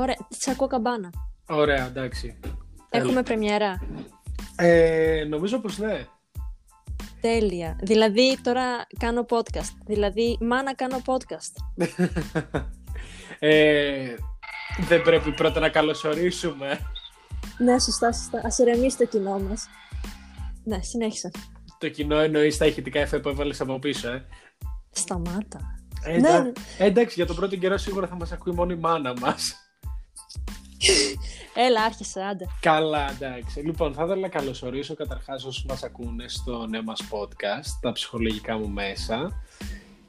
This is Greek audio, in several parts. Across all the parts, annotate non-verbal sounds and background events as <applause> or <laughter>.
Ωραία, τη ακούω καμπάνα. Ωραία, εντάξει. Έχουμε πρεμιέρα. Ε, νομίζω πως ναι. Τέλεια. Δηλαδή τώρα κάνω podcast. Δηλαδή, μάνα κάνω podcast. <laughs> ε, δεν πρέπει πρώτα να καλωσορίσουμε. Ναι, σωστά, σωστά. Ας ηρεμήσει το κοινό μας. Ναι, συνέχισε. Το κοινό εννοείς τα ηχητικά εφέ που έβαλες από πίσω, ε; Σταμάτα. Ε, ναι. ε, εντάξει, για τον πρώτο καιρό σίγουρα θα μας ακούει μόνο η μάνα μας. <laughs> Έλα, άρχισε, άντε. Καλά, εντάξει. Λοιπόν, θα ήθελα να καλωσορίσω καταρχάς όσους μας ακούνε στο νέο μας podcast, τα ψυχολογικά μου μέσα.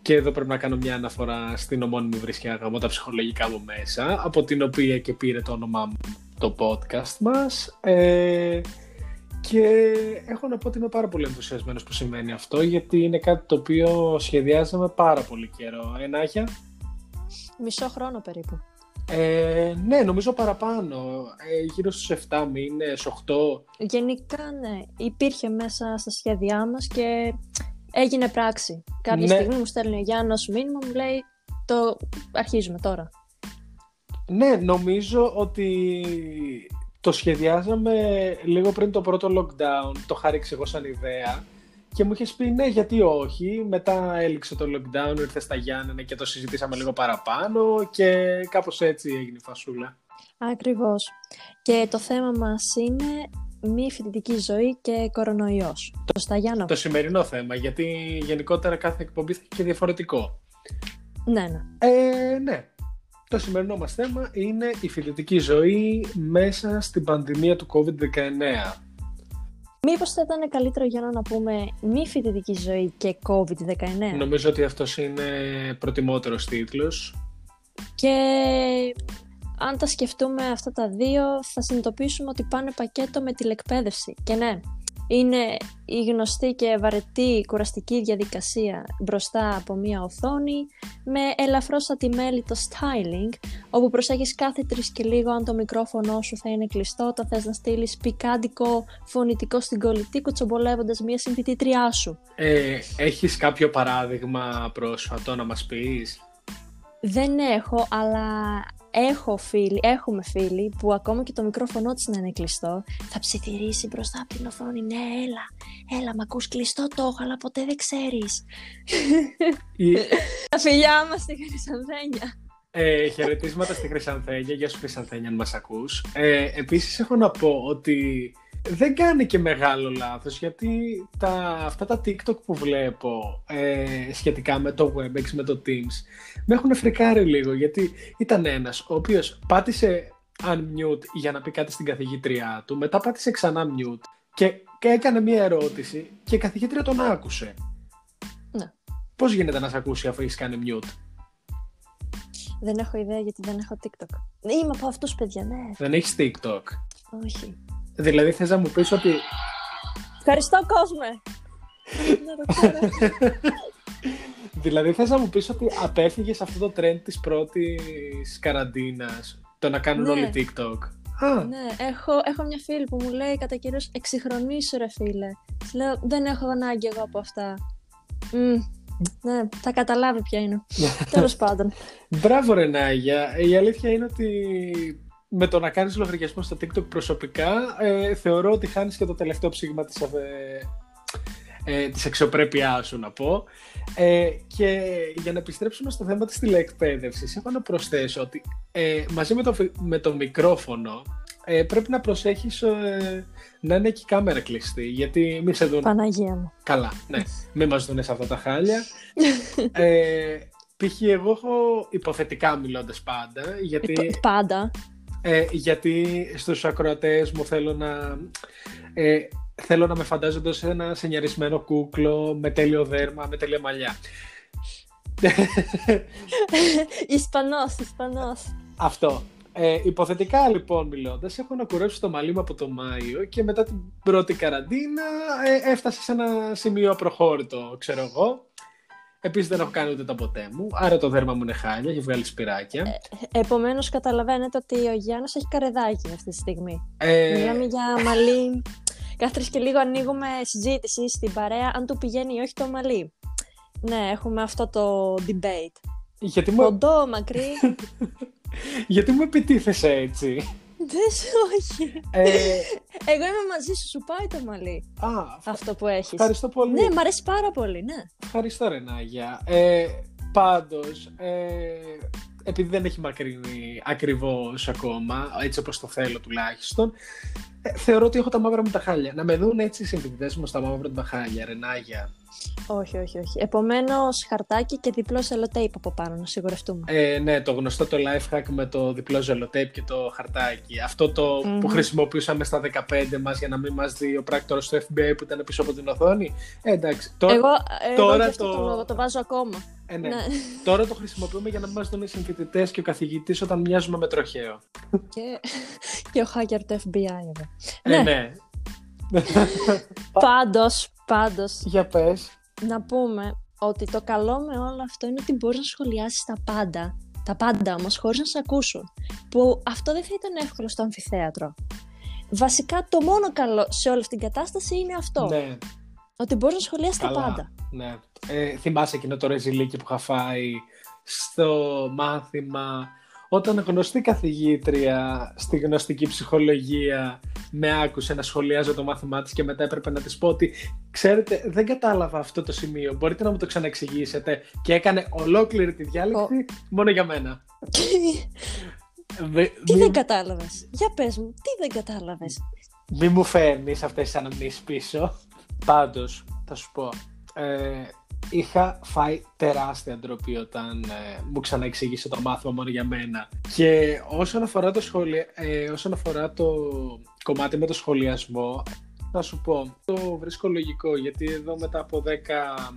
Και εδώ πρέπει να κάνω μια αναφορά στην ομώνυμη βρισιά γάμο, τα ψυχολογικά μου μέσα, από την οποία και πήρε το όνομά μου το podcast μας. Ε, και έχω να πω ότι είμαι πάρα πολύ ενθουσιασμένος που σημαίνει αυτό, γιατί είναι κάτι το οποίο σχεδιάζαμε πάρα πολύ καιρό. Ε, Νάχια; Μισό χρόνο περίπου. Ε, ναι, νομίζω παραπάνω. Ε, γύρω στους 7 μήνες, 8. Γενικά, ναι. Υπήρχε μέσα στα σχέδιά μας και έγινε πράξη. Κάποια Ναι. στιγμή μου στέλνει ο Γιάννος μήνυμα, μου λέει το αρχίζουμε τώρα. Ναι, νομίζω ότι το σχεδιάζαμε λίγο πριν το πρώτο lockdown. Το χάριξε εγώ σαν ιδέα. Και μου είχες πει ναι, γιατί όχι. Μετά έληξε το lockdown, ήρθε στα Γιάννενα και το συζητήσαμε λίγο παραπάνω και κάπως έτσι έγινε η φασούλα. Ακριβώς. Και το θέμα μας είναι μη φοιτητική ζωή και κορονοϊός. Σωστά, Γιάννο. Το σημερινό θέμα, γιατί γενικότερα κάθε εκπομπή θα έχει και διαφορετικό. Ναι, ναι. Ε, ναι. Το σημερινό μας θέμα είναι η φοιτητική ζωή μέσα στην πανδημία του COVID-19. Μήπως θα ήταν καλύτερο για να πούμε μη φοιτητική ζωή και COVID-19. Νομίζω ότι αυτός είναι προτιμότερος τίτλος. Και αν τα σκεφτούμε αυτά τα δύο, θα συνειδητοποιήσουμε ότι πάνε πακέτο με τηλεκπαίδευση. Και ναι, είναι η γνωστή και βαρετή κουραστική διαδικασία μπροστά από μία οθόνη με ελαφρώς ατιμέλητο styling, όπου προσέχεις κάθε τρεις και λίγο αν το μικρόφωνο σου θα είναι κλειστό, όταν θες να στείλεις πικάντικο φωνητικό στην κολλητή, κουτσομπολεύοντας μία συμφοιτήτριά σου. Ε, έχεις κάποιο παράδειγμα πρόσφατο να μας πεις; Δεν έχω, αλλά έχω φίλοι, έχουμε φίλοι που ακόμα και το μικρόφωνο της να είναι κλειστό, θα ψιθυρίσει μπροστά από την οθόνη. Ναι, έλα, έλα, μ' ακούς κλειστό το έχω, αλλά ποτέ δεν ξέρεις. Ή, Τα φιλιά μας στη Χρυσανθένια. ε, χαιρετίσματα στη Χρυσανθένια, γεια σου Χρυσανθένια αν μας ακούς. Ε, επίσης έχω να πω ότι δεν κάνει και μεγάλο λάθος γιατί τα, αυτά τα TikTok που βλέπω ε, σχετικά με το WebEx, με το Teams με έχουν φρικάρει λίγο γιατί ήταν ένας ο οποίος πάτησε unmute για να πει κάτι στην καθηγήτριά του μετά πάτησε ξανά mute και, και έκανε μία ερώτηση και η καθηγήτρια τον άκουσε. Ναι. Πώς γίνεται να σε ακούσει αφού έχεις κάνει mute; Δεν έχω ιδέα γιατί δεν έχω TikTok. Είμαι από αυτούς παιδιά, ναι. Δεν έχεις TikTok; Όχι. Δηλαδή θες να μου πεις ότι Ευχαριστώ κόσμε. Να το ξέρω. Δηλαδή θες να μου πεις ότι απέφυγες αυτό το trend της πρώτης καραντίνας το να κάνουν Ναι. όλοι TikTok; Α, ναι, έχω, έχω μια φίλη που μου λέει κατά κύριος εξυγχρονίσου ρε φίλε. Της λέω δεν έχω ανάγκη εγώ από αυτά. Μμ, ναι, θα καταλάβει ποια είναι. <laughs> Τέλος πάντων. μπράβο ρε Νάγια. Η αλήθεια είναι ότι με το να κάνεις λογαριασμό στο TikTok προσωπικά ε, θεωρώ ότι χάνεις και το τελευταίο ψήγμα της, ε, ε, της αξιοπρέπειάς σου να πω. Ε, και για να επιστρέψουμε στο θέμα της τηλεεκπαίδευσης έχω να προσθέσω ότι ε, μαζί με το, φι- με το μικρόφωνο ε, πρέπει να προσέχεις ε, να είναι και η κάμερα κλειστή γιατί μη σε δουν Παναγία μου. Καλά, ναι. Μην μας δούνε σε αυτά τα χάλια. ε, π.χ. εγώ έχω υποθετικά μιλώντας πάντα, γιατί, Π- Πάντα. Ε, γιατί στους ακροατές μου θέλω να, ε, θέλω να με φαντάζονται ως ένα σενιαρισμένο κούκλο με τέλειο δέρμα, με τέλεια μαλλιά. <laughs> Ισπανός, Ισπανός. Αυτό. Ε, υποθετικά λοιπόν μιλώντας, έχω να κουρέψω το μαλλί μου από το Μάιο και μετά την πρώτη καραντίνα ε, έφτασε σε ένα σημείο απροχώρητο, ξέρω εγώ. Επίσης δεν έχω κάνει ούτε τα ποτέ μου, άρα το δέρμα μου είναι χάλια, έχει βγάλει σπυράκια. Επομένως καταλαβαίνετε ότι ο Γιάννος έχει καρεδάκι αυτή τη στιγμή. Ε, Μιλάμε για μαλλί. Κάθε τρεις και λίγο ανοίγουμε συζήτηση στην παρέα αν του πηγαίνει ή όχι το μαλλί. Ναι, έχουμε αυτό το debate. γιατί μου, Κοντό, μακρύ. <laughs> Γιατί μου επιτίθεσαι έτσι; <laughs> Δες όχι. Ε, Εγώ είμαι μαζί σου, σου πάει το μαλλί. α, Αυτό που έχεις. ευχαριστώ πολύ. Ναι, μ' αρέσει πάρα πολύ, ναι. Ευχαριστώ Ρενάγια. Ε, πάντως, ε, επειδή δεν έχει μακρύνει ακριβώς ακόμα, έτσι όπως το θέλω τουλάχιστον, ε, θεωρώ ότι έχω τα μαύρα μου τα χάλια. Να με δουν έτσι οι συμφιλητές μου στα μαύρα μου τα χάλια, Ρενάγια. Όχι, όχι, όχι. Επομένως, χαρτάκι και διπλό σελοτέιπ από πάνω, να σιγουρευτούμε. Ε, ναι, το γνωστό το life hack με το διπλό ζελοτέιπ και το χαρτάκι. Αυτό το Μμμ. που χρησιμοποιούσαμε στα 15 μας για να μην μας δει ο πράκτορας του FBI που ήταν πίσω από την οθόνη. Ε, εντάξει. Τώρα, Εγώ, εγώ τώρα και αυτό το- το... το βάζω ακόμα. ε, ναι. ναι. <laughs> τώρα το χρησιμοποιούμε για να μην μας δουν οι συμφοιτητές και ο καθηγητής όταν μοιάζουμε με τροχαίο. και, και ο hacker του FBI εδώ. Ε, Ναι. ναι. Πάντως, πάντως, Για πες. να πούμε ότι το καλό με όλο αυτό είναι ότι μπορείς να σχολιάσεις τα πάντα. Τα πάντα όμως, χωρίς να σε ακούσουν. Που αυτό δεν θα ήταν εύκολο στο αμφιθέατρο. Βασικά το μόνο καλό σε όλη αυτή την κατάσταση είναι αυτό. Ναι, Ότι μπορείς να σχολιάσεις τα καλά. πάντα. Ναι. Ε, θυμάσαι εκείνο το ρεζιλίκι που είχα φάει στο μάθημα όταν γνωστή καθηγήτρια στη γνωστική ψυχολογία με άκουσε να σχολιάζω το μάθημά της και μετά έπρεπε να της πω ότι ξέρετε δεν κατάλαβα αυτό το σημείο, μπορείτε να μου το ξαναεξηγήσετε και έκανε ολόκληρη τη διάλεξη μόνο για μένα. Δε- Τι μη- δεν κατάλαβες; Για πες μου, τι δεν κατάλαβες; Μη μου φέρνεις αυτές τις αναμνήσεις πίσω. Πάντως, θα σου πω, ε, είχα φάει τεράστια ντροπή όταν ε, μου ξαναεξήγησε το μάθημα μόνο για μένα. Και όσον αφορά το, σχολια... ε, όσον αφορά το κομμάτι με το σχολιασμό, να σου πω, το βρίσκω λογικό, γιατί εδώ μετά από 10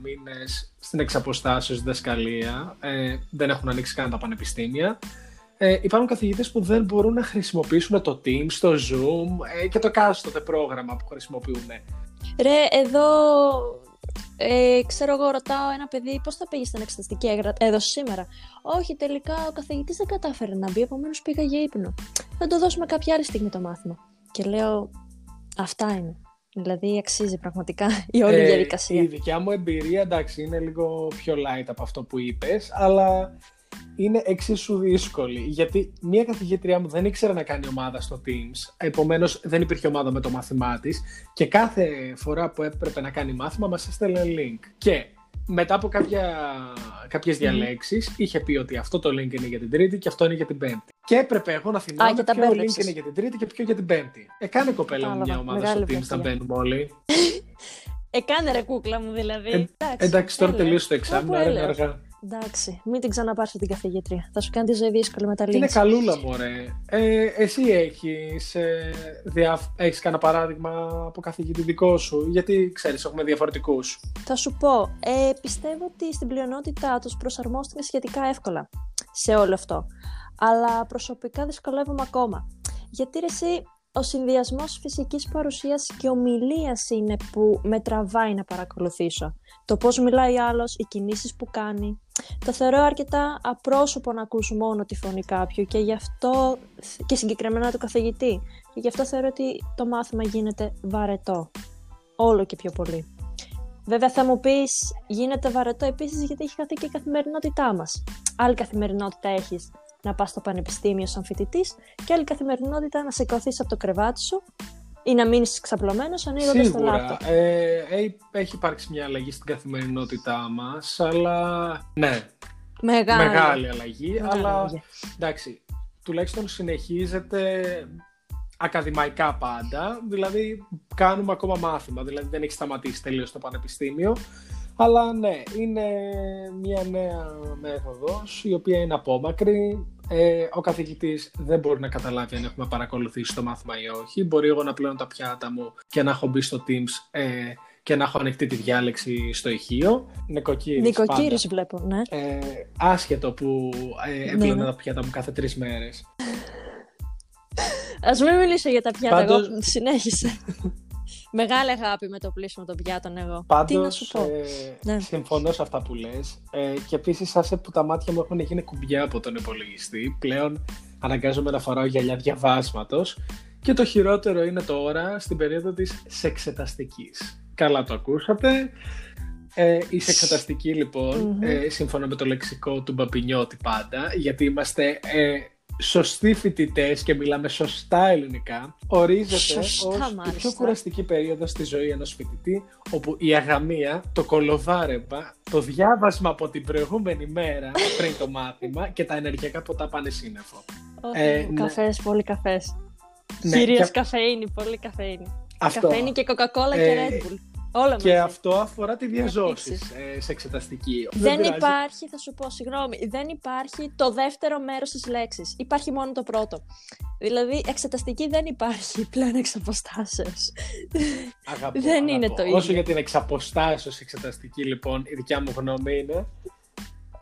μήνες στην εξαποστάσεως διδασκαλία ε, δεν έχουν ανοίξει καν τα πανεπιστήμια. Ε, υπάρχουν καθηγητές που δεν μπορούν να χρησιμοποιήσουν το Teams, το Zoom ε, και το κάστοτε πρόγραμμα που χρησιμοποιούν. Ρε, εδώ ε, ξέρω εγώ ρωτάω ένα παιδί πώς θα πήγε στην εξεταστική έγρα- έδωσε σήμερα. Όχι, τελικά ο καθηγητής δεν κατάφερε να μπει, επομένως πήγα για ύπνο. Θα το δώσουμε κάποια άλλη στιγμή το μάθημα. Και λέω, αυτά είναι. Δηλαδή αξίζει πραγματικά η όλη Ε, διαδικασία. Η δικιά μου εμπειρία, εντάξει, είναι λίγο πιο light από αυτό που είπες, αλλά είναι εξίσου δύσκολη. Γιατί μία καθηγήτριά μου δεν ήξερε να κάνει ομάδα στο Teams, επομένως δεν υπήρχε ομάδα με το μάθημά της και κάθε φορά που έπρεπε να κάνει μάθημα μας έστελνε link. Και μετά από κάποια, κάποιες διαλέξεις είχε πει ότι αυτό το link είναι για την Τρίτη και αυτό είναι για την Πέμπτη. Και έπρεπε εγώ να και θυμάμαι τα ποιο link μπέρδεψες. είναι για την Τρίτη και ποιο για την Πέμπτη. Ε, κάνε κοπέλα μου μια Κατάλαβα. ομάδα στο Μεγάλη Teams να βλακεία. μπαίνουμε όλοι. <laughs> Ε, κάνε ρε κούκλα μου δηλαδή. Ε, Εντάξει, τώρα έλα. τελείωσε το εξάμεινο, Κάπου άρα είναι έλεος. αργά. Εντάξει, μην την ξαναπάρεις την καθηγήτρια. Θα σου κάνει τη ζωή δύσκολη με τα Είναι links. καλούλα μου, ρε. Ε, εσύ έχεις, ε, δια... έχεις κανένα παράδειγμα από καθηγητή δικό σου, γιατί ξέρεις, έχουμε διαφορετικούς. Θα σου πω, ε, πιστεύω ότι στην πλειονότητα τους προσαρμόστηκαν σχετικά εύκολα σε όλο αυτό. Αλλά προσωπικά δυσκολεύομαι ακόμα. Γιατί ρε, εσύ, ο συνδυασμός φυσικής παρουσίας και ομιλίας είναι που με τραβάει να παρακολουθήσω. Το πώς μιλάει άλλος, οι κινήσεις που κάνει. Το θεωρώ αρκετά απρόσωπο να ακούς μόνο τη φωνή κάποιου και γι' αυτό και συγκεκριμένα του καθηγητή. Και γι' αυτό θεωρώ ότι το μάθημα γίνεται βαρετό. Όλο και πιο πολύ. Βέβαια θα μου πεις γίνεται βαρετό επίσης γιατί έχει χαθεί και η καθημερινότητά μας. Άλλη καθημερινότητα έχεις να πας στο πανεπιστήμιο σαν φοιτητής και άλλη καθημερινότητα να σηκωθείς από το κρεβάτι σου ή να μείνεις ξαπλωμένος ανοίγοντας το Σίγουρα, λάπτοπ. ε, ε, έχει υπάρξει μια αλλαγή στην καθημερινότητά μας, αλλά ναι, Μεγάλη. μεγάλη αλλαγή, Μεγάλη αλλά αλλαγή. εντάξει, τουλάχιστον συνεχίζεται ακαδημαϊκά πάντα, δηλαδή κάνουμε ακόμα μάθημα, δηλαδή δεν έχει σταματήσει τελείως το πανεπιστήμιο, αλλά ναι, είναι μια νέα μέθοδος η οποία είναι απόμακρη. Ε, ο καθηγητής δεν μπορεί να καταλάβει αν έχουμε παρακολουθήσει το μάθημα ή όχι. Μπορεί εγώ να πλένω τα πιάτα μου και να έχω μπει στο Teams ε, και να έχω ανοιχτεί τη διάλεξη στο ηχείο. Νοικοκύρης Νοικοκύρης βλέπω, ναι. πάντα. Ε, άσχετο που ε, έπλαινα ναι. τα πιάτα μου κάθε τρεις μέρες. Ας μην μιλήσω για τα πιάτα, Πάντως- εγώ συνέχισε. <laughs> Μεγάλη αγάπη με το πλήσιμο των πιάτων εγώ. Τι Πάντως, να σου πω. ε, Ναι. συμφωνώ σε αυτά που λες. Ε, και επίσης, άσε που τα μάτια μου έχουν γίνει κουμπιά από τον υπολογιστή. Πλέον αναγκάζομαι να φοράω γυαλιά διαβάσματος. Και το χειρότερο είναι τώρα, στην περίοδο της σεξεταστικής. Καλά το ακούσατε. Ε, η σεξεταστική, λοιπόν, Μμμ. ε, σύμφωνα με το λεξικό του Μπαμπινιώτη πάντα, γιατί είμαστε ε, σωστοί φοιτητές και μιλάμε σωστά ελληνικά, ορίζεται Σωστά, ως η μάλιστα. πιο κουραστική περίοδος στη ζωή ενός φοιτητή, όπου η αγαμία, το κολοβάρεμα, το διάβασμα από την προηγούμενη μέρα πριν το μάθημα και τα ενεργειακά ποτά πάνε σύννεφο. Ε, ναι. καφές, πολύ καφές. Ναι, Κυρίως και- καφεΐνη, πολύ καφεΐνη. Αυτό. Καφεΐνη και κοκακόλα Ε, και Red Bull. Όλα Και μαζί. αυτό αφορά τη διαζώση ε, σε εξεταστική. Δεν πειράζει. υπάρχει, θα σου πω, συγγνώμη, δεν υπάρχει το δεύτερο μέρος της λέξης. Υπάρχει μόνο το πρώτο. Δηλαδή, εξεταστική δεν υπάρχει πλέον εξ αποστάσεως. Αγαπώ, Δεν είναι αγαπώ. το ίδιο. Όσο για την εξαποστάσεως εξεταστική, λοιπόν, η δικιά μου γνώμη είναι.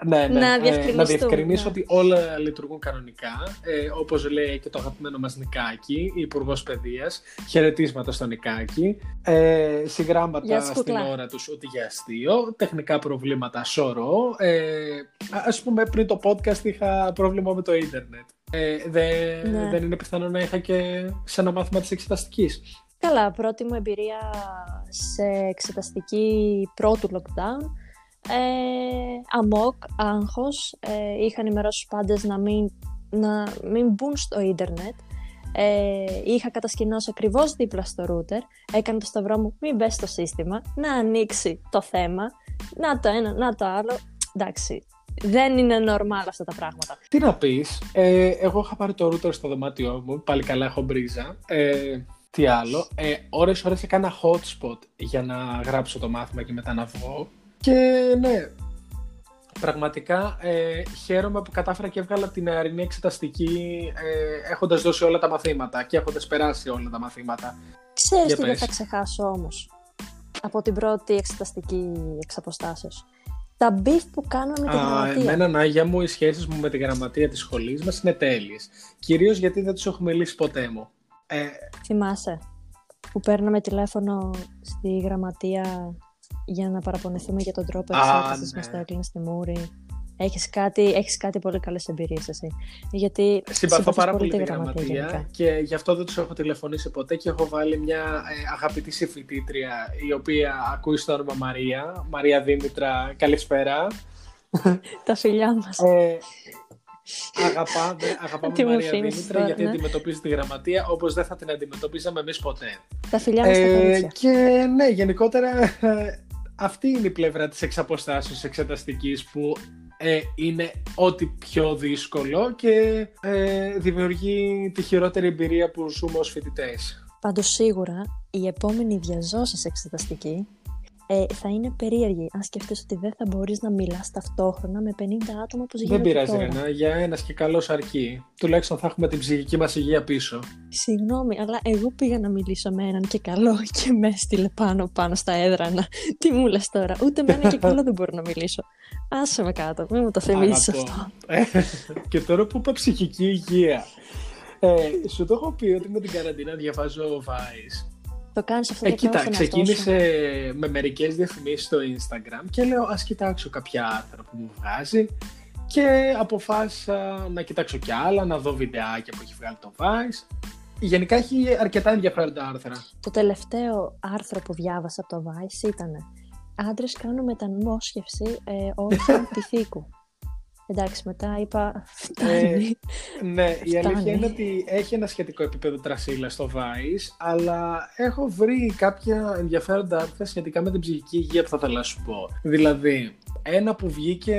Ναι, ναι, Να ε, διευκρινιστούν, να διευκρινίσω ναι. ότι όλα λειτουργούν κανονικά. Ε, όπως λέει και το αγαπημένο μας Νικάκη, υπουργός Παιδείας. Χαιρετίσματα στο Νικάκη. Ε, Γεια συγγράμματα σου, στην κουκλά. ώρα τους ότι για αστείο. Τεχνικά προβλήματα σωρό. Ε, α- ας πούμε πριν το podcast είχα πρόβλημα με το ίντερνετ. Ε, δε- Ναι. Δεν είναι πιθανό να είχα και σε ένα μάθημα της εξεταστικής. Καλά, πρώτη μου εμπειρία σε εξεταστική πρώτου lockdown. Ε, αμόκ, άγχος, ε, είχαν ενημερώσει τους πάντες να μην, να μην μπουν στο ίντερνετ. Ε, είχα κατασκηνώσει ακριβώς δίπλα στο router, έκανα το σταυρό μου, μην μπες στο σύστημα, να ανοίξει το θέμα, να το ένα, να το άλλο. Εντάξει, δεν είναι normal αυτά τα πράγματα. Τι να πεις, ε, εγώ είχα πάρει το router στο δωμάτιό μου, πάλι καλά έχω μπρίζα. Ε, τι άλλο, ε, ώρες ώρες έκανα hotspot για να γράψω το μάθημα και μετά να βγω. Και ναι, πραγματικά ε, χαίρομαι που κατάφερα και έβγαλα την εαρινή εξεταστική ε, έχοντας δώσει όλα τα μαθήματα και έχοντας περάσει όλα τα μαθήματα. Ξέρεις Για τι δεν πες. θα ξεχάσω όμως από την πρώτη εξεταστική εξ αποστάσεως. Τα beef που κάναμε με τη Α, γραμματεία. εμένα, Νάγια μου, οι σχέσεις μου με τη γραμματεία της σχολής μας είναι τέλειες. Κυρίως γιατί δεν τους έχω μιλήσει ποτέ μου. Ε, Θυμάσαι που παίρναμε τηλέφωνο στη γραμματεία για να παραπονεθούμε για τον τρόπο Α, εξέτασης ναι. μας το έκλεινε στη Μούρη. Έχεις κάτι, έχεις κάτι πολύ καλές εμπειρίες εσύ. Γιατί Συμπαθώ συμπαθείς πάρα πολύ τη τη γραμματεία γενικά. και γι' αυτό δεν τους έχω τηλεφωνήσει ποτέ και έχω βάλει μια ε, αγαπητή συμφοιτήτρια η οποία ακούει στο όνομα Μαρία. Μαρία Δήμητρα, καλησπέρα. <laughs> Τα φιλιά μας. Ε, αγαπάμε, αγαπάμε Τι μου Μαρία αφήνεις Δήμητρα τώρα, γιατί ναι. αντιμετωπίζεις τη γραμματεία όπως δεν θα την αντιμετωπίζαμε εμείς ποτέ. Τα φιλιά μας στα Ε, κορίτσια. και ναι, γενικότερα ε, αυτή είναι η πλευρά της εξαποστάσεως εξεταστικής που ε, είναι ό,τι πιο δύσκολο και ε, δημιουργεί τη χειρότερη εμπειρία που ζούμε ως φοιτητές. Πάντως σίγουρα η επόμενη διαζώσεις εξεταστική ε, θα είναι περίεργη αν σκεφτείς ότι δεν θα μπορείς να μιλάς ταυτόχρονα με 50 άτομα που Δεν γίνεται πειράζει τώρα. Ρενά, για ένας και καλός αρκεί. Τουλάχιστον θα έχουμε την ψυχική μας υγεία πίσω. Συγγνώμη, αλλά εγώ πήγα να μιλήσω με έναν και καλό και με έστειλε πάνω πάνω στα έδρανα. <laughs> Τι μου λες τώρα, ούτε με έναν και καλό δεν μπορώ να μιλήσω. Άσε με κάτω, μην μου το θυμίσεις Αγαπώ. αυτό. Ε, και τώρα που είπα ψυχική υγεία. Ε, σου το έχω πει ότι με την καραντίνα διαβάζω Vice. Το κάνεις αυτό Ε, το κοίτα, πράγμα στον εαυτός σου. ξεκίνησε με μερικές διαφημίσεις στο Instagram και λέω ας κοιτάξω κάποια άρθρα που μου βγάζει και αποφάσισα να κοιτάξω κι άλλα, να δω βιντεάκια που έχει βγάλει το Vice. Γενικά έχει αρκετά ενδιαφέροντα άρθρα. Το τελευταίο άρθρο που διάβασα από το Vice ήταν «Άντρες κάνουν μεταμόσχευση ε, όχι πυθίκου». <laughs> Εντάξει, μετά είπα «Φτάνει». Ναι, η αλήθεια Φτάνει. είναι ότι έχει ένα σχετικό επίπεδο τρασίλα στο Vice, αλλά έχω βρει κάποια ενδιαφέροντα άρθρα σχετικά με την ψυχική υγεία που θα ήθελα να σου πω. Δηλαδή, ένα που βγήκε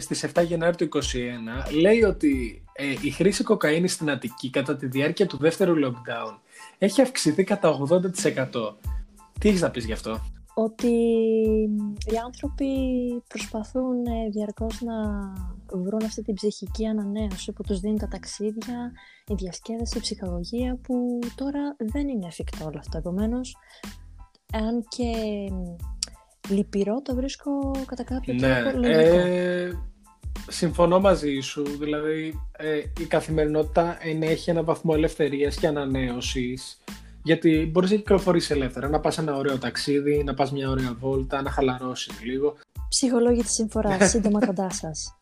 στις 7 Γενάρη του 2021 λέει ότι ε, η χρήση κοκαίνης στην Αττική κατά τη διάρκεια του δεύτερου lockdown έχει αυξηθεί κατά 80%. Τι έχεις να πεις γι' αυτό; ότι οι άνθρωποι προσπαθούν ε, διαρκώς να βρουν αυτή την ψυχική ανανέωση που τους δίνουν τα ταξίδια, η διασκέδαση, η ψυχαγωγία που τώρα δεν είναι εφικτό όλο αυτό. Επομένως, αν και μ, λυπηρό το βρίσκω κατά κάποιο Ναι, τρόπο λογικό. ε, συμφωνώ μαζί σου. Δηλαδή, ε, η καθημερινότητα ενέχει ένα βαθμό ελευθερίας και ανανέωσης. Γιατί μπορείς να κυκλοφορείς ελεύθερα, να πας ένα ωραίο ταξίδι, να πας μια ωραία βόλτα, να χαλαρώσεις λίγο. Ψυχολόγοι της συμφοράς, <laughs> σύντομα κοντά σας.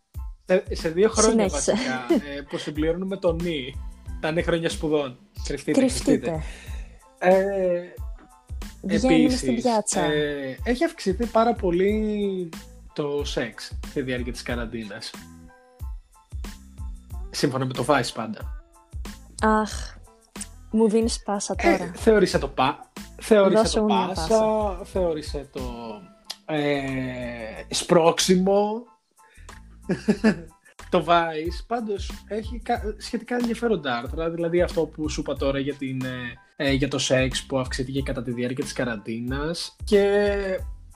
Σε, σε δύο χρόνια Συνέχισε. βασικά, ε, που συμπληρώνουμε το νη. Τα νη χρόνια σπουδών. Κρυφτείτε, Κρυφτείτε. Ε, Βγαίνουμε Επίσης, στην πιάτσα. ε, έχει αυξηθεί πάρα πολύ το σεξ στη διάρκεια της καραντίνας. σύμφωνα με το Vice πάντα. Αχ, μου δίνεις πάσα Ε, τώρα. θεώρησε το πα... Θεώρησε Δώσε το μου μια πάσα, πάσα. θεώρησε το ε, σπρόξιμο. Το Vice πάντως έχει κα- σχετικά ενδιαφέροντα άρθρα, δηλαδή αυτό που σου είπα τώρα για, την, ε, ε, για το σεξ που αυξήθηκε κατά τη διάρκεια της καραντίνας και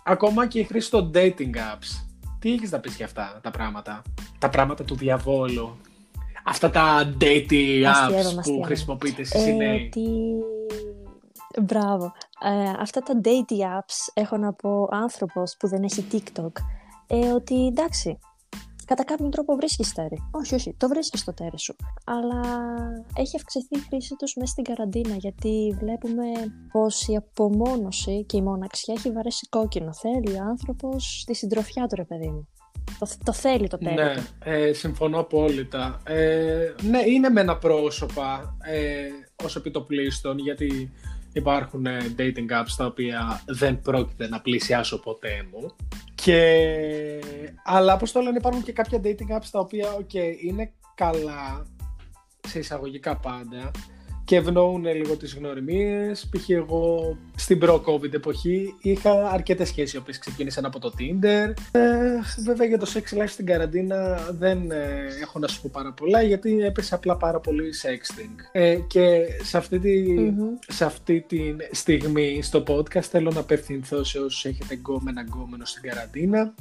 ακόμα και η χρήση των dating apps. Τι έχεις να πεις για αυτά τα πράγματα, τα πράγματα του διαβόλου. Αυτά τα dating apps Αστείευομαι, που αστείευομαι. χρησιμοποιείτε εσείς οι Ε, νέοι. τι... Μπράβο. Ε, αυτά τα dating apps, έχω να πω άνθρωπος που δεν έχει TikTok, ε, ότι εντάξει, κατά κάποιον τρόπο βρίσκεις τέρι. Όχι, όχι, το βρίσκεις το τέρι σου. Αλλά έχει αυξηθεί η χρήση τους μέσα στην καραντίνα, γιατί βλέπουμε πως η απομόνωση και η μοναξιά έχει βαρέσει κόκκινο. Θέλει ο άνθρωπος τη συντροφιά του, ρε παιδί μου. Το, το θέλει το τέρι Ναι, του. ε, συμφωνώ απόλυτα. Ε, ναι, είναι με ένα πρόσωπα ε, ως επιτοπλίστων, γιατί υπάρχουν ε, dating apps τα οποία δεν πρόκειται να πλησιάσω ποτέ μου. Και... Αλλά όπως το λένε υπάρχουν και κάποια dating apps τα οποία okay, είναι καλά σε εισαγωγικά πάντα και ευνοούν λίγο τις γνωριμίες. Π.χ. εγώ στην προ-COVID εποχή είχα αρκετές σχέσεις οι οποίες ξεκίνησαν από το Tinder. Ε, βέβαια για το sex life στην καραντίνα δεν ε, έχω να σου πω πάρα πολλά γιατί έπεσε απλά πάρα πολύ sexting. Ε, και σε αυτή, τη, Μμμ. σε αυτή τη στιγμή στο podcast θέλω να απευθυνθώ σε όσους έχετε γκόμενα γκόμενο στην καραντίνα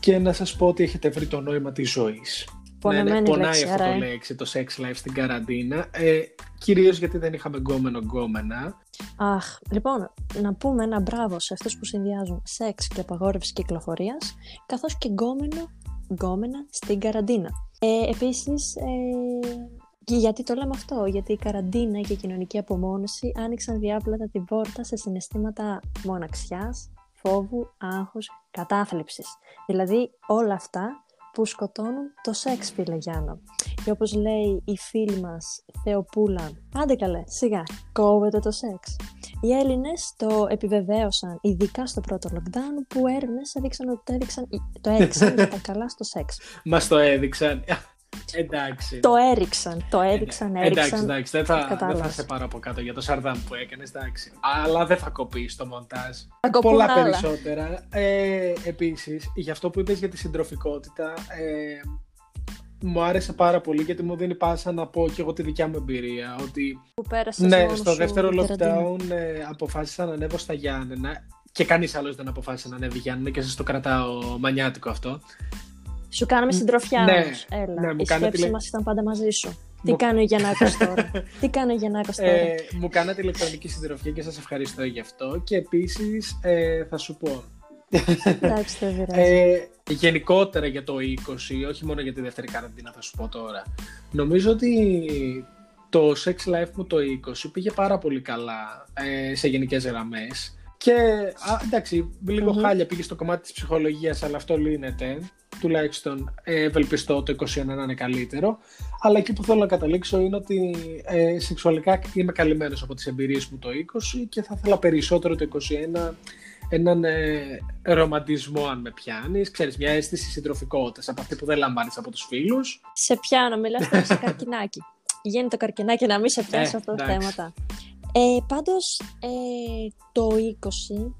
και να σας πω ότι έχετε βρει το νόημα της ζωής. Πονεμένη ναι, ναι, πονάει λέξη, αυτό άρα, το ε. λέξη, το sex life στην καραντίνα. Ε, κυρίως γιατί δεν είχαμε γκόμενο γκόμενα. Αχ, λοιπόν, να πούμε ένα μπράβο σε αυτούς που συνδυάζουν σεξ και απαγόρευση κυκλοφορίας, καθώς και γκόμενο, γκόμενα στην καραντίνα. Ε, επίσης, ε, και γιατί το λέμε αυτό, γιατί η καραντίνα και η κοινωνική απομόνωση άνοιξαν διάπλατα την πόρτα σε συναισθήματα μοναξιάς, φόβου, άγχους, κατάθλιψης. Δηλαδή όλα αυτά που σκοτώνουν το σεξ, φίλε Γιάννα. Και όπως λέει η φίλη μας Θεοπούλα, άντε καλέ, σιγά, κόβεται το σεξ. Οι Έλληνες το επιβεβαίωσαν, ειδικά στο πρώτο lockdown, που έρευνες έδειξαν ότι το, έδειξαν, το έδειξαν για τα καλά στο σεξ. Μας το έδειξαν. Εντάξει. Το έριξαν, το έδειξαν, Εντάξει, έριξαν. εντάξει, δεν θα, δεν θα Κατάλαβες. σε πάρω από κάτω για το σαρδάμ που έκανες, εντάξει. Αλλά δεν θα κοπείς στο μοντάζ. Θα κοπούν Πολλά άλλα. περισσότερα. Ε, επίσης, για αυτό που είπες για τη συντροφικότητα, ε, μου άρεσε πάρα πολύ γιατί μου δίνει πάσα να πω και εγώ τη δικιά μου εμπειρία. Ότι Που πέρασες ναι, μόνος στο σου δεύτερο την καραντίνα. lockdown ε, αποφάσισα να ανέβω στα Γιάννενα και κανείς άλλος δεν αποφάσισε να ανέβει Γιάννενα και σας το κρατάω μανιάτικο αυτό. Σου κάναμε συντροφιά Ναι, όμως. Έλα, ναι, μου η κάνατε σκέψη λε- μας ήταν πάντα μαζί σου. Τι Μου- κάνει ο Γιαννάκος <laughs> τώρα; Τι κάνει ο Γιαννάκος τώρα; Ε, μου κάνατε ηλεκτρονική συντροφιά και σας ευχαριστώ γι' αυτό και επίσης ε, θα σου πω Εντάξει, δεν πειράζει. ε, γενικότερα για το 20, όχι μόνο για τη δεύτερη καραντίνα θα σου πω τώρα νομίζω ότι το sex life μου το 20 πήγε πάρα πολύ καλά ε, σε γενικές γραμμές και α, εντάξει, λίγο Μμμ. χάλια πήγε στο κομμάτι της ψυχολογίας αλλά αυτό λύνεται τουλάχιστον ε, ευελπιστώ το 21 να είναι καλύτερο αλλά εκεί που θέλω να καταλήξω είναι ότι ε, σεξουαλικά είμαι καλυμμένος από τις εμπειρίες μου το 20 και θα ήθελα περισσότερο το 21 έναν ε, ρομαντισμό αν με πιάνεις, ξέρεις μια αίσθηση συντροφικότητας από αυτή που δεν λαμβάνεις από τους φίλους Σε πιάνω, μιλάς τώρα σε καρκινάκι. Γίνει το καρκινάκι να μην σε πιάσει Ε, αυτά τα εντάξει. θέματα. Ε, πάντως, ε, το 20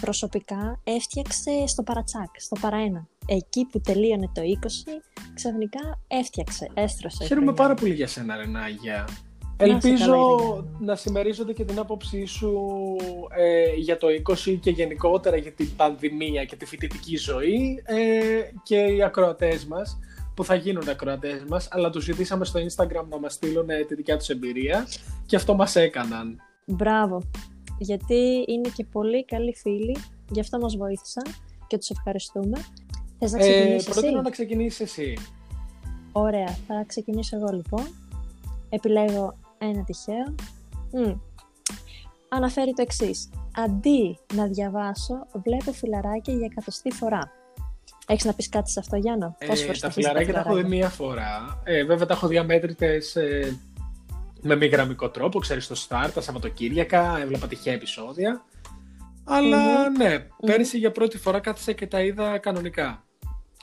προσωπικά έφτιαξε στο παρατσάκ, στο παραένα. Εκεί που τελείωνε το 20, ξαφνικά έφτιαξε, έστρωσε. η Χαίρομαι χρονιά. πάρα πολύ για σένα Ρενάγια Να είσαι Ελπίζω καλά, Ειρήνη. να συμμερίζονται και την άποψή σου ε, για το 20 και γενικότερα για την πανδημία και τη φοιτητική ζωή ε, και οι ακροατές μας που θα γίνουν ακροατές μας αλλά τους ζητήσαμε στο Instagram να μας στείλουν ε, τη δικιά τους εμπειρία και αυτό μας έκαναν. Μπράβο. Γιατί είναι και πολύ καλοί φίλοι, γι' αυτό μας βοήθησαν και τους ευχαριστούμε. Θες να Ε, ξεκινήσεις προτείνω εσύ; να ξεκινήσεις εσύ. Ωραία, θα ξεκινήσω εγώ λοιπόν. Επιλέγω ένα τυχαίο. Μμ. Αναφέρει το εξής. Αντί να διαβάσω, βλέπω φιλαράκια για εκατοστή φορά. Έχεις να πεις κάτι σε αυτό, Γιάννα; Πόσες φορές Ε, τα φιλαράκια τα έχω δει μία φορά. Ε, βέβαια τα έχω δει αμέτρητες ε, με μη γραμμικό τρόπο. Ξέρεις, στο Star, τα Σαββατοκύριακα, έβλεπα τυχαία επεισόδια. Αλλά ναι, πέρυσι για πρώτη φορά κάθισα και τα είδα κανονικά.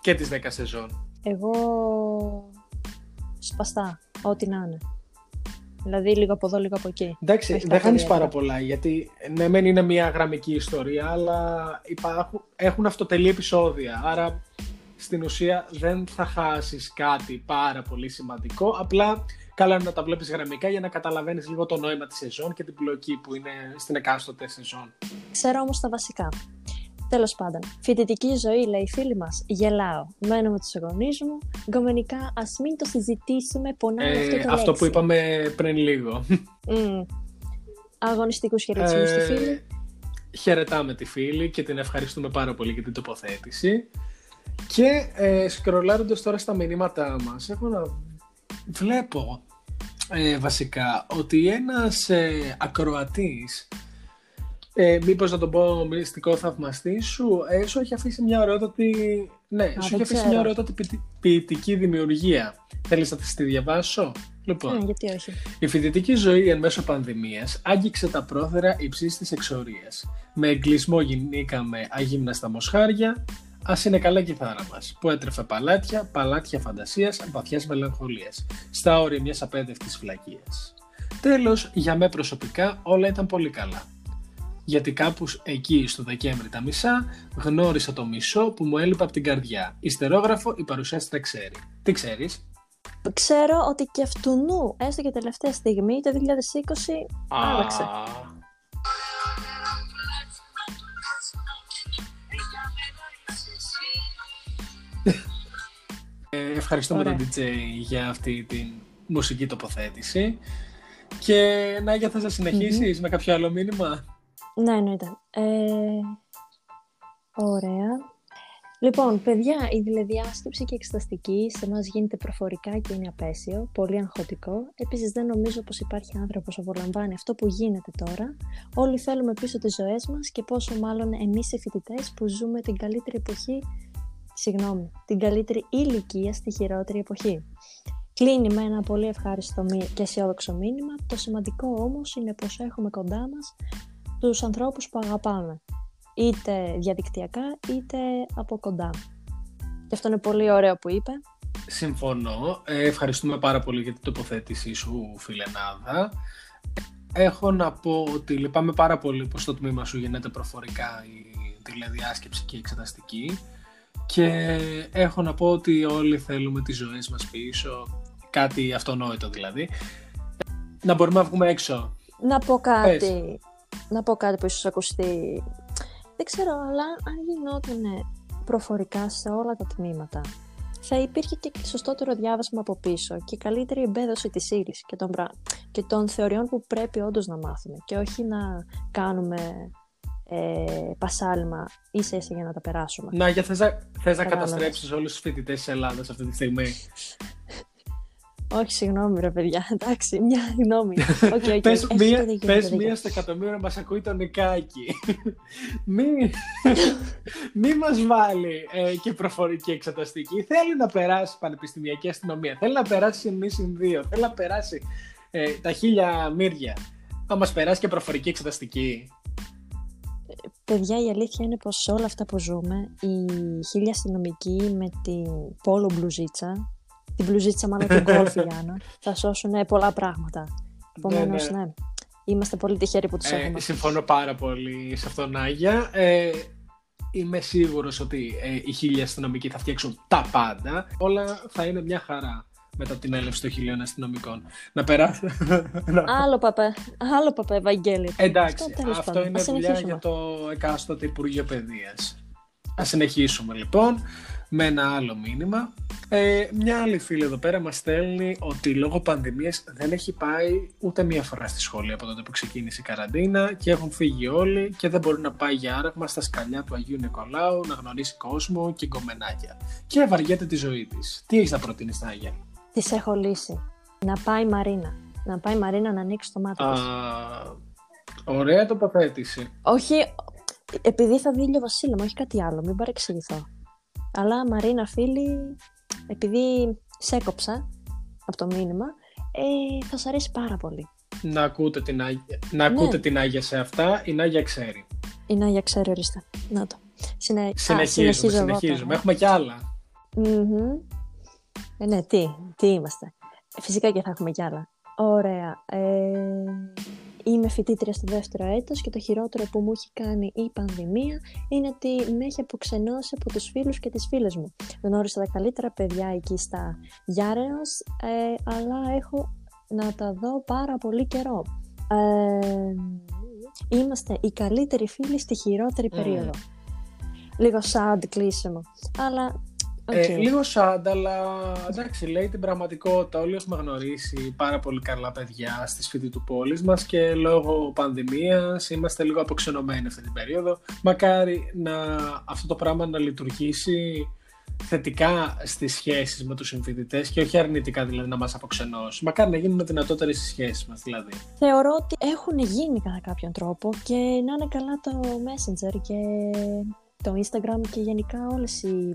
Και τις 10 σεζόν. Εγώ σπαστά, ό,τι να είναι. Δηλαδή λίγο από εδώ, λίγο από εκεί. Εντάξει, Όχι τα δεν χάνεις περίεργα. πάρα πολλά γιατί ναι, μεν είναι μια γραμμική ιστορία, αλλά υπάρχουν, έχουν αυτοτελή επεισόδια. Άρα στην ουσία δεν θα χάσεις κάτι πάρα πολύ σημαντικό. Απλά καλά είναι να τα βλέπεις γραμμικά για να καταλαβαίνεις λίγο το νόημα της σεζόν και την πλοκή που είναι στην εκάστοτε σεζόν. Ξέρω όμως τα βασικά. Τέλος πάντων, φοιτητική ζωή, λέει η φίλη μας. Γελάω. Μένω με τους γονείς μου. Γκομενικά, ας μην το συζητήσουμε. Πονάει αυτό το Ε, αυτό λέξη. που είπαμε πριν λίγο. Mm. Αγωνιστικούς χαιρετισμού στη Ε, φίλη. Χαιρετάμε τη φίλη και την ευχαριστούμε πάρα πολύ για την τοποθέτηση. Και ε, σκρολάροντας τώρα στα μηνύματά μας, έχω να βλέπω ε, βασικά ότι ένας ε, ακροατής, ε, μήπως να τον πω μυστικό θαυμαστή σου, ε, σου έχει αφήσει μια ωραιότατη, ναι, σου δεν έχει αφήσει ξέρω. μια ωραιότατη ποιητή- ποιητική δημιουργία. Θέλεις να τη διαβάσω; Λοιπόν. Ε, γιατί όχι. Η φοιτητική ζωή εν μέσω πανδημίας άγγιξε τα πρόθερα υψής της εξορίας. Με εγκλισμό γινήκαμε αγύμναστα μοσχάρια, ας είναι καλά η κιθάρα μας, που έτρεφε παλάτια, παλάτια φαντασίας, βαθιάς μελαγχολίας, στα όρια μιας απέδευτης φλακίας. Τέλος, για μέ προσωπικά όλα ήταν πολύ καλά. Γιατί κάπου εκεί στο Δεκέμβρη τα μισά γνώρισα το μισό που μου έλειπε από την καρδιά. Ιστερόγραφο η παρουσιάστρια ξέρει. Τι ξέρεις; Ξέρω ότι και αυτού νου, έστω και τελευταία στιγμή, το 2020 άλλαξε. Ε, ευχαριστούμε Ωραία. τον DJ για αυτή την μουσική τοποθέτηση. Και Νάγια, θες να συνεχισεις με κάποιο άλλο μήνυμα; Ναι, εννοείται. Ε, ωραία. Λοιπόν, παιδιά, η τηλεδιάσκεψη και η εξεταστική σε εμά γίνεται προφορικά και είναι απέσιο, πολύ αγχωτικό. Επίσης, δεν νομίζω πως υπάρχει άνθρωπος που απολαμβάνει αυτό που γίνεται τώρα. Όλοι θέλουμε πίσω τις ζωές μας και πόσο μάλλον εμείς οι φοιτητές που ζούμε την καλύτερη εποχή, συγγνώμη, την καλύτερη ηλικία στη χειρότερη εποχή. Κλείνει με ένα πολύ ευχάριστο μη- και αισιόδοξο μήνυμα. Το σημαντικό όμως είναι πως έχουμε κοντά μας τους ανθρώπους που αγαπάμε. Είτε διαδικτυακά είτε από κοντά. Και αυτό είναι πολύ ωραίο που είπε. Συμφωνώ. Ε, ευχαριστούμε πάρα πολύ για την τοποθέτησή σου, φιλενάδα. Έχω να πω ότι λυπάμαι πάρα πολύ που στο τμήμα σου γίνεται προφορικά η τηλεδιάσκεψη και η εξεταστική και έχω να πω ότι όλοι θέλουμε τις ζωές μας πίσω, κάτι αυτονόητο δηλαδή. Να μπορούμε να βγούμε έξω. Να πω κάτι, να πω κάτι που ίσως ακουστεί. Δεν ξέρω, αλλά αν γινόταν προφορικά σε όλα τα τμήματα, θα υπήρχε και σωστότερο διάβασμα από πίσω και καλύτερη εμπέδωση της ύλης και, των πρα- και των θεωριών που πρέπει όντως να μάθουμε και όχι να κάνουμε ε, πασάλιμα ίσα ίσα για να τα περάσουμε. Να, για θες να, θες να Κατάλαβες. καταστρέψεις όλους τους φοιτητές της Ελλάδας αυτή τη στιγμή. <laughs> Όχι, συγγνώμη ρε παιδιά, <laughs> εντάξει, μια γνώμη. <laughs> OK, OK, πες έχεις μία, το δίκιο, πες το δίκιο. μία στο εκατομμύριο μας ακούει το Νικάκι. <laughs> μη, μη μας βάλει ε, και προφορική εξεταστική. Θέλει να περάσει πανεπιστημιακή αστυνομία. Θέλει να περάσει ν συν δύο. Θέλει να περάσει ε, τα χίλια μύρια. Θα μας περάσει και προφορική εξεταστική. Παιδιά, η αλήθεια είναι πως σε όλα αυτά που ζούμε, η χίλια αστυνομική με την πόλο μπλουζίτσα, την μπλουζίτσα μάλλον και γκολφ <laughs> Γιάννα, θα σώσουν πολλά πράγματα. Επομένως, ναι. ναι, είμαστε πολύ τυχεροί που τους Ε, έχουμε. συμφωνώ πάρα πολύ σε αυτόν, Άγια. Ε, είμαι σίγουρος ότι ε, οι χίλιοι αστυνομικοί θα φτιάξουν τα πάντα. Όλα θα είναι μια χαρά μετά την έλευση των χιλίων αστυνομικών. Να περάσει. <laughs> να- Άλλο παπέ, άλλο παπέ, Ευαγγέλιο. Εντάξει, Αυτό, τέλος αυτό πάντων. είναι Ας δουλειά συνεχίσουμε. για το εκάστοτε Υπουργείο Παιδείας. Ας συνεχίσουμε λοιπόν με ένα άλλο μήνυμα. Ε, μια άλλη φίλη εδώ πέρα μας στέλνει ότι λόγω πανδημίας δεν έχει πάει ούτε μία φορά στη σχολή από τότε που ξεκίνησε η καραντίνα και έχουν φύγει όλοι και δεν μπορεί να πάει για άραγμα στα σκαλιά του Αγίου Νικολάου να γνωρίσει κόσμο και γκομενάκια. Και βαριέται τη ζωή της. Τι έχεις να προτείνεις, Νάγια; Της έχω λύσει. Να πάει η Μαρίνα. Να πάει η Μαρίνα να ανοίξει το μάτι Α, της. ωραία τοποθέτηση. Όχι, επειδή θα δει ηλιοβασίλεμα, όχι κάτι άλλο, μην παρεξηγηθώ. Αλλά Μαρίνα, φίλη, επειδή σε έκοψα από το μήνυμα, ε, θα σ' αρέσει πάρα πολύ. Να ακούτε, την Άγια, να ακούτε την Άγια σε αυτά, η Νάγια ξέρει. Η Νάγια ξέρει, ορίστε. Να το. Συνε... Α, Συνεχίζουμε, συνεχίζω εγώ συνεχίζουμε. τώρα. Έχουμε κι άλλα. Μμμ. Ε, ναι, τι, τι είμαστε. Φυσικά και θα έχουμε κι άλλα. Ωραία. Ε, είμαι φοιτήτρια στο δεύτερο έτος και το χειρότερο που μου έχει κάνει η πανδημία είναι ότι με έχει αποξενώσει από τους φίλους και τις φίλες μου. Γνώρισα τα καλύτερα παιδιά εκεί στα Γιάρεως, ε, αλλά έχω να τα δω πάρα πολύ καιρό. Ε, είμαστε οι καλύτεροι φίλοι στη χειρότερη περίοδο. Λίγο sad κλείσιμο. Αλλά ε, λίγο σάντα, αλλά εντάξει, λέει την πραγματικότητα. Όλοι έχουμε γνωρίσει πάρα πολύ καλά παιδιά στη σπίτι του πόλης μας και λόγω πανδημίας είμαστε λίγο αποξενωμένοι αυτή την περίοδο. Μακάρι να αυτό το πράγμα να λειτουργήσει θετικά στις σχέσεις με τους συμφοιτητές και όχι αρνητικά δηλαδή να μας αποξενώσει. Μακάρι να γίνουν δυνατότερες στις σχέσεις μας δηλαδή. Θεωρώ ότι έχουν γίνει κατά κάποιον τρόπο και να είναι καλά το Messenger και το Instagram και γενικά όλες οι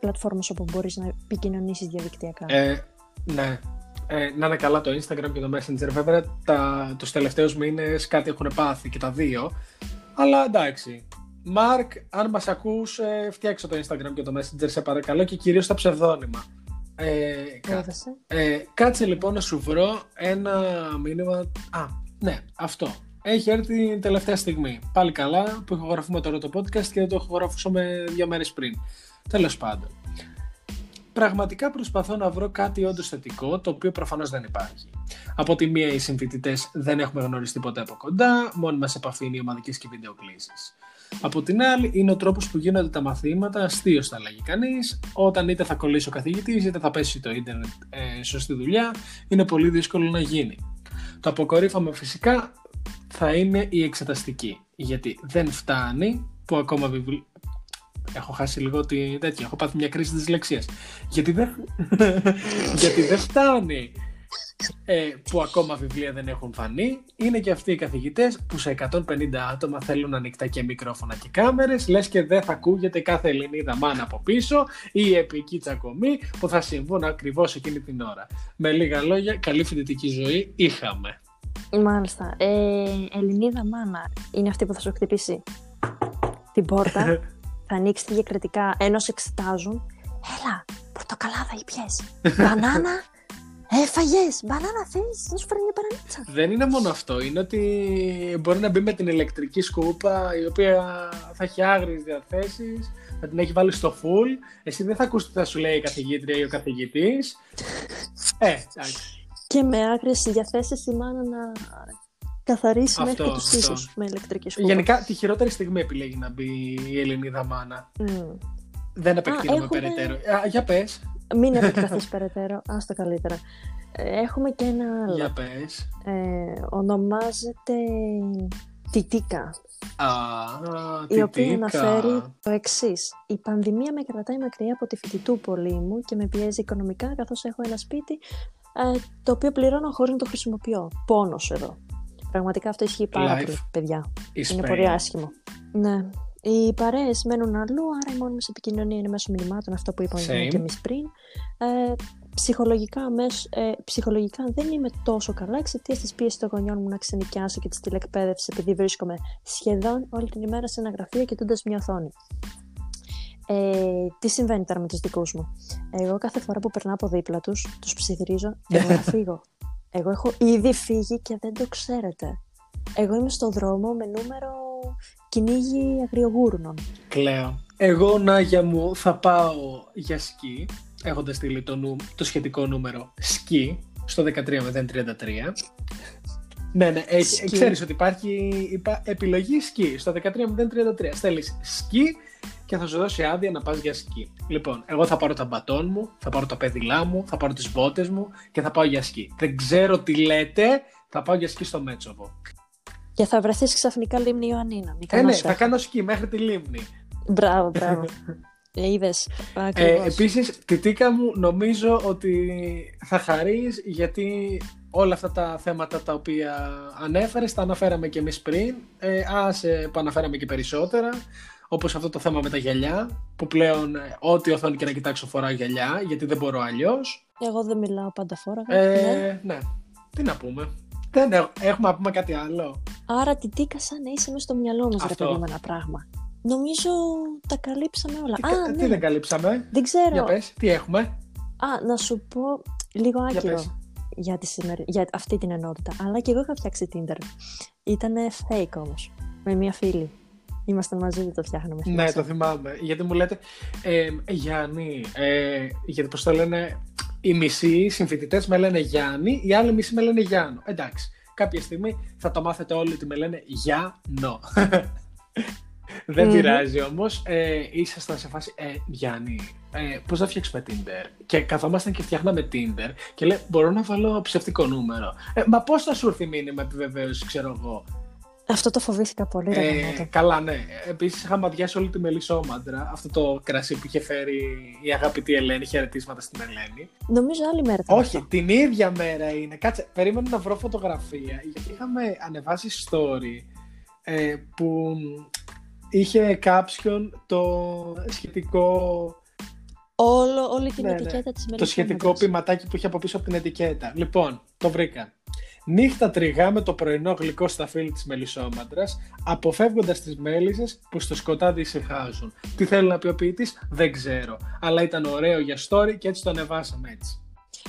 πλατφόρμες όπου μπορείς να επικοινωνήσεις διαδικτυακά. Ε, ναι. Ε, να είναι καλά το Instagram και το Messenger. Βέβαια, τα, τους τελευταίους μήνες κάτι έχουν πάθει και τα δύο. Αλλά εντάξει. Μάρκ, αν μας ακούς, ε, φτιάξω το Instagram και το Messenger σε παρακαλώ και κυρίως τα ψευδόνυμα. Ε, ε, κάτσε λοιπόν να σου βρω ένα μήνυμα. Α, ναι, αυτό. Έχει έρθει την τελευταία στιγμή. Πάλι καλά που ηχογραφούμε τώρα το podcast και δεν το ηχογραφούσαμε δύο μέρες πριν. Τέλος πάντων. Πραγματικά προσπαθώ να βρω κάτι όντως θετικό, το οποίο προφανώς δεν υπάρχει. Από τη μία, οι συμφοιτητές δεν έχουμε γνωριστεί ποτέ από κοντά, μόνη μας επαφή είναι οι ομαδικές και βιντεοκλήσεις. Από την άλλη, είναι ο τρόπος που γίνονται τα μαθήματα, αστείο θα λέγει κανείς, όταν είτε θα κολλήσει ο καθηγητής, είτε θα πέσει το ίντερνετ ε, σωστή δουλειά, είναι πολύ δύσκολο να γίνει. Το αποκορύφωμα φυσικά θα είναι η εξεταστική, γιατί δεν φτάνει που ακόμα Έχω χάσει λίγο τη τέτοια. Έχω πάθει μια κρίση της λεξίας. Γιατί δεν, <laughs> Γιατί δεν φτάνει ε, που ακόμα βιβλία δεν έχουν φανεί. Είναι και αυτοί οι καθηγητές που σε 150 άτομα θέλουν ανοιχτά και μικρόφωνα και κάμερες. Λες και δεν θα ακούγεται κάθε Ελληνίδα μάνα από πίσω ή η επική τσακωμή που θα συμβούν ακριβώς εκείνη την ώρα. Με λίγα λόγια, καλή φοιτητική ζωή είχαμε. Μάλιστα. Ε, Ελληνίδα μάνα είναι αυτή που θα σου χτυπήσει την πόρτα <laughs> θα ανοίξει διακριτικά ενώ σε εξετάζουν. Έλα, πορτοκαλάδα ή πιες. Μπανάνα, έφαγες. Μπανάνα θες, να σου φέρνει μια παρανίτσα. Δεν είναι μόνο αυτό. Είναι ότι μπορεί να μπει με την ηλεκτρική σκούπα η οποία θα έχει άγριες διαθέσεις. Θα την έχει βάλει στο full. Εσύ δεν θα ακούσει τι θα σου λέει η καθηγήτρια ή ο καθηγητής. <laughs> ε, εντάξει. Και με άγριε διαθέσει η μάνα να καθαρίσει αυτό, μέχρι και τους με ηλεκτρική σκούπα. Γενικά τη χειρότερη στιγμή επιλέγει να μπει η Ελληνίδα μάνα. Mm. Δεν επεκτείνουμε έχουμε... περαιτέρω. Α, για πες. Μην <laughs> επεκταθείς περαιτέρω. Άστο καλύτερα. Ε, έχουμε και ένα άλλο. Για πες. Ε, ονομάζεται Τιτίκα. Α, η οποία αναφέρει το εξής. Η πανδημία με κρατάει μακριά από τη φοιτητούπολη μου και με πιέζει οικονομικά καθώς έχω ένα σπίτι ε, το οποίο πληρώνω χωρίς να το χρησιμοποιώ. Πόνος εδώ. Πραγματικά αυτό ισχύει πάρα πολύ, παιδιά. Είναι πολύ άσχημο. Ναι. Οι παρέες μένουν αλλού, άρα η μόνη μα επικοινωνία είναι μέσω μηνυμάτων, αυτό που είπαμε και εμείς πριν. Ε, ψυχολογικά, μέσω, ε, ψυχολογικά δεν είμαι τόσο καλά εξαιτίας της πίεσης των γονιών μου να ξενοικιάσω και της τηλεκπαίδευσης, επειδή βρίσκομαι σχεδόν όλη την ημέρα σε ένα γραφείο κοιτώντα μια οθόνη. Ε, τι συμβαίνει τώρα με τους δικούς μου; Εγώ κάθε φορά που περνάω από δίπλα τους, τους ψιθυρίζω για να <laughs> φύγω. Εγώ έχω ήδη φύγει και δεν το ξέρετε. Εγώ είμαι στο δρόμο με νούμερο κυνήγι αγριογούρνων. Κλαίω. Εγώ, Νάγια μου, θα πάω για σκι, έχοντας στείλει το, νου, το σχετικό νούμερο σκι στο 13033. ναι, ναι, έχει, ξέρεις ότι υπάρχει υπά, επιλογή σκι στο 13033. Στέλνεις σκι και θα σου δώσει άδεια να πας για σκι. Λοιπόν, εγώ θα πάρω τα μπατόν μου, θα πάρω τα πέδιλά μου, θα πάρω τις μπότες μου και θα πάω για σκι. Δεν ξέρω τι λέτε, θα πάω για σκι στο Μέτσοβο. Και θα βρεθείς ξαφνικά λίμνη Ιωαννίνα. Ε, ναι, θα κάνω σκι μέχρι τη λίμνη. Μπράβο, μπράβο. <laughs> Ε, είδες, ε, επίσης, τιτίκα μου, νομίζω ότι θα χαρείς γιατί όλα αυτά τα θέματα τα οποία ανέφερες, τα αναφέραμε και εμείς πριν, ε, ας που αναφέραμε και περισσότερα, όπως αυτό το θέμα με τα γυαλιά, που πλέον ε, ό,τι οθόνη και να κοιτάξω φοράω γυαλιά, γιατί δεν μπορώ αλλιώς. Εγώ δεν μιλάω πάντα φόρα. Ε, ναι. ναι. Τι να πούμε. Δεν έχουμε να πούμε κάτι άλλο. Άρα τι τίκα σαν να είσαι μέσα στο μυαλό μας, ρε παιδί ένα πράγμα. Νομίζω τα καλύψαμε όλα. Τι, Α, τι ναι. δεν καλύψαμε; Δεν ξέρω. Για πες, τι έχουμε; Α, να σου πω λίγο άκυρο. για, τη σημερι... για αυτή την ενότητα. Αλλά και εγώ είχα φτιάξει Tinder. Ήταν fake όμως. Με μια φίλη. Ήμασταν μαζί, δεν το φτιάχναμε. Ναι, το θυμάμαι. Γιατί μου λέτε, ε, Γιάννη, ε, γιατί πώς το λένε, οι μισοί συμφοιτητές με λένε Γιάννη, οι άλλοι μισοί με λένε Γιάννο. Εντάξει, κάποια στιγμή θα το μάθετε όλοι ότι με λένε Γιάννο. <laughs> Δεν mm πειράζει όμως. Ε, ήσασταν σε φάση. Ε, Γιάννη, ε, πώς θα φτιάξουμε Tinder; Και καθόμασταν και φτιάχναμε Tinder και λέει: Μπορώ να βάλω ψευτικό νούμερο. Ε, μα πώς θα σου έρθει μήνυμα επιβεβαίωσης, ξέρω εγώ. Αυτό το φοβήθηκα πολύ. Ε, καλά, ναι. Επίσης, είχαμε αδειάσει όλη τη μελισσόμαντρα. Αυτό το κρασί που είχε φέρει η αγαπητή Ελένη. Χαιρετίσματα στην Ελένη. Νομίζω άλλη μέρα. Όχι, την ίδια μέρα είναι. Κάτσε, περίμενα να βρω φωτογραφία. Γιατί είχαμε ανεβάσει story ε, που είχε κάποιον το σχετικό Όλο, όλη την ναι, ναι. ετικέτα ναι. της Το σχετικό ποιηματάκι που είχε από πίσω από την ετικέτα. Λοιπόν, το βρήκα. Νύχτα τριγά με το πρωινό γλυκό στα φύλλη της μελισσόμαντρας, αποφεύγοντας τις μέλισσες που στο σκοτάδι ησυχάζουν. Τι θέλει να πει ο ποιητής, δεν ξέρω. Αλλά ήταν ωραίο για story και έτσι το ανεβάσαμε έτσι.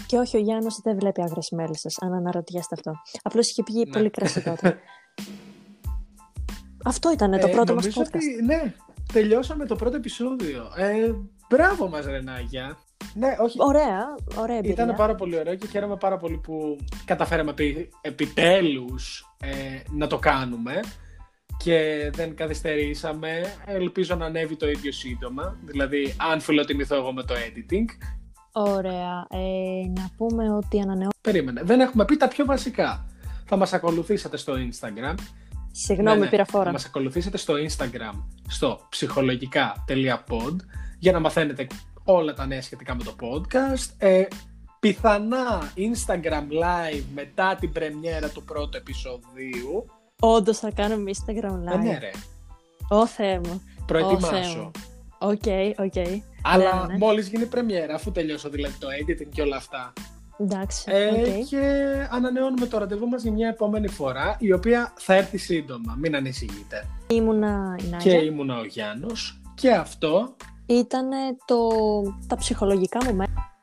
Και όχι, ο Γιάννος δεν βλέπει άγρες μέλισσες, αν αναρωτιέστε αυτό. Απλώς είχε πει ναι. πολύ κρασί τότε. <laughs> αυτό ήταν το ε, πρώτο μας podcast. Ότι, ναι, τελειώσαμε το πρώτο επεισόδιο. Ε, μπράβο μας Ρενάγια. Ναι, όχι. Ωραία, ωραία εμπειρία. Ήταν πάρα πολύ ωραίο και χαίρομαι πάρα πολύ που καταφέραμε επι, επιτέλους ε, να το κάνουμε και δεν καθυστερήσαμε. Ελπίζω να ανέβει το ίδιο σύντομα, δηλαδή αν φιλοτιμηθώ εγώ με το editing. Ωραία. Ε, να πούμε ότι ανανεώ... Περίμενε. Δεν έχουμε πει τα πιο βασικά. Θα μας ακολουθήσετε στο Instagram. Συγγνώμη, ναι, ναι. πήρα φόρα. Θα μας ακολουθήσετε στο Instagram στο ψυχολογικά.pod για να μαθαίνετε όλα τα νέα σχετικά με το podcast. Ε, πιθανά Instagram live μετά την πρεμιέρα του πρώτου επεισοδίου. Όντως θα κάνουμε Instagram live. Ε, ναι, ρε. Ω Θεέ μου. Προετοιμάσω. OK, OK. Αλλά ναι, ναι. μόλις γίνει πρεμιέρα, αφού τελειώσω δηλαδή το editing και όλα αυτά. Εντάξει. Ε, okay. Και ανανεώνουμε το ραντεβού μας για μια επόμενη φορά, η οποία θα έρθει σύντομα. Μην ανησυχείτε. Ήμουνα η Και ήμουνα ο Γιάννος. Και αυτό ήταν το, τα ψυχολογικά μου μέτρα.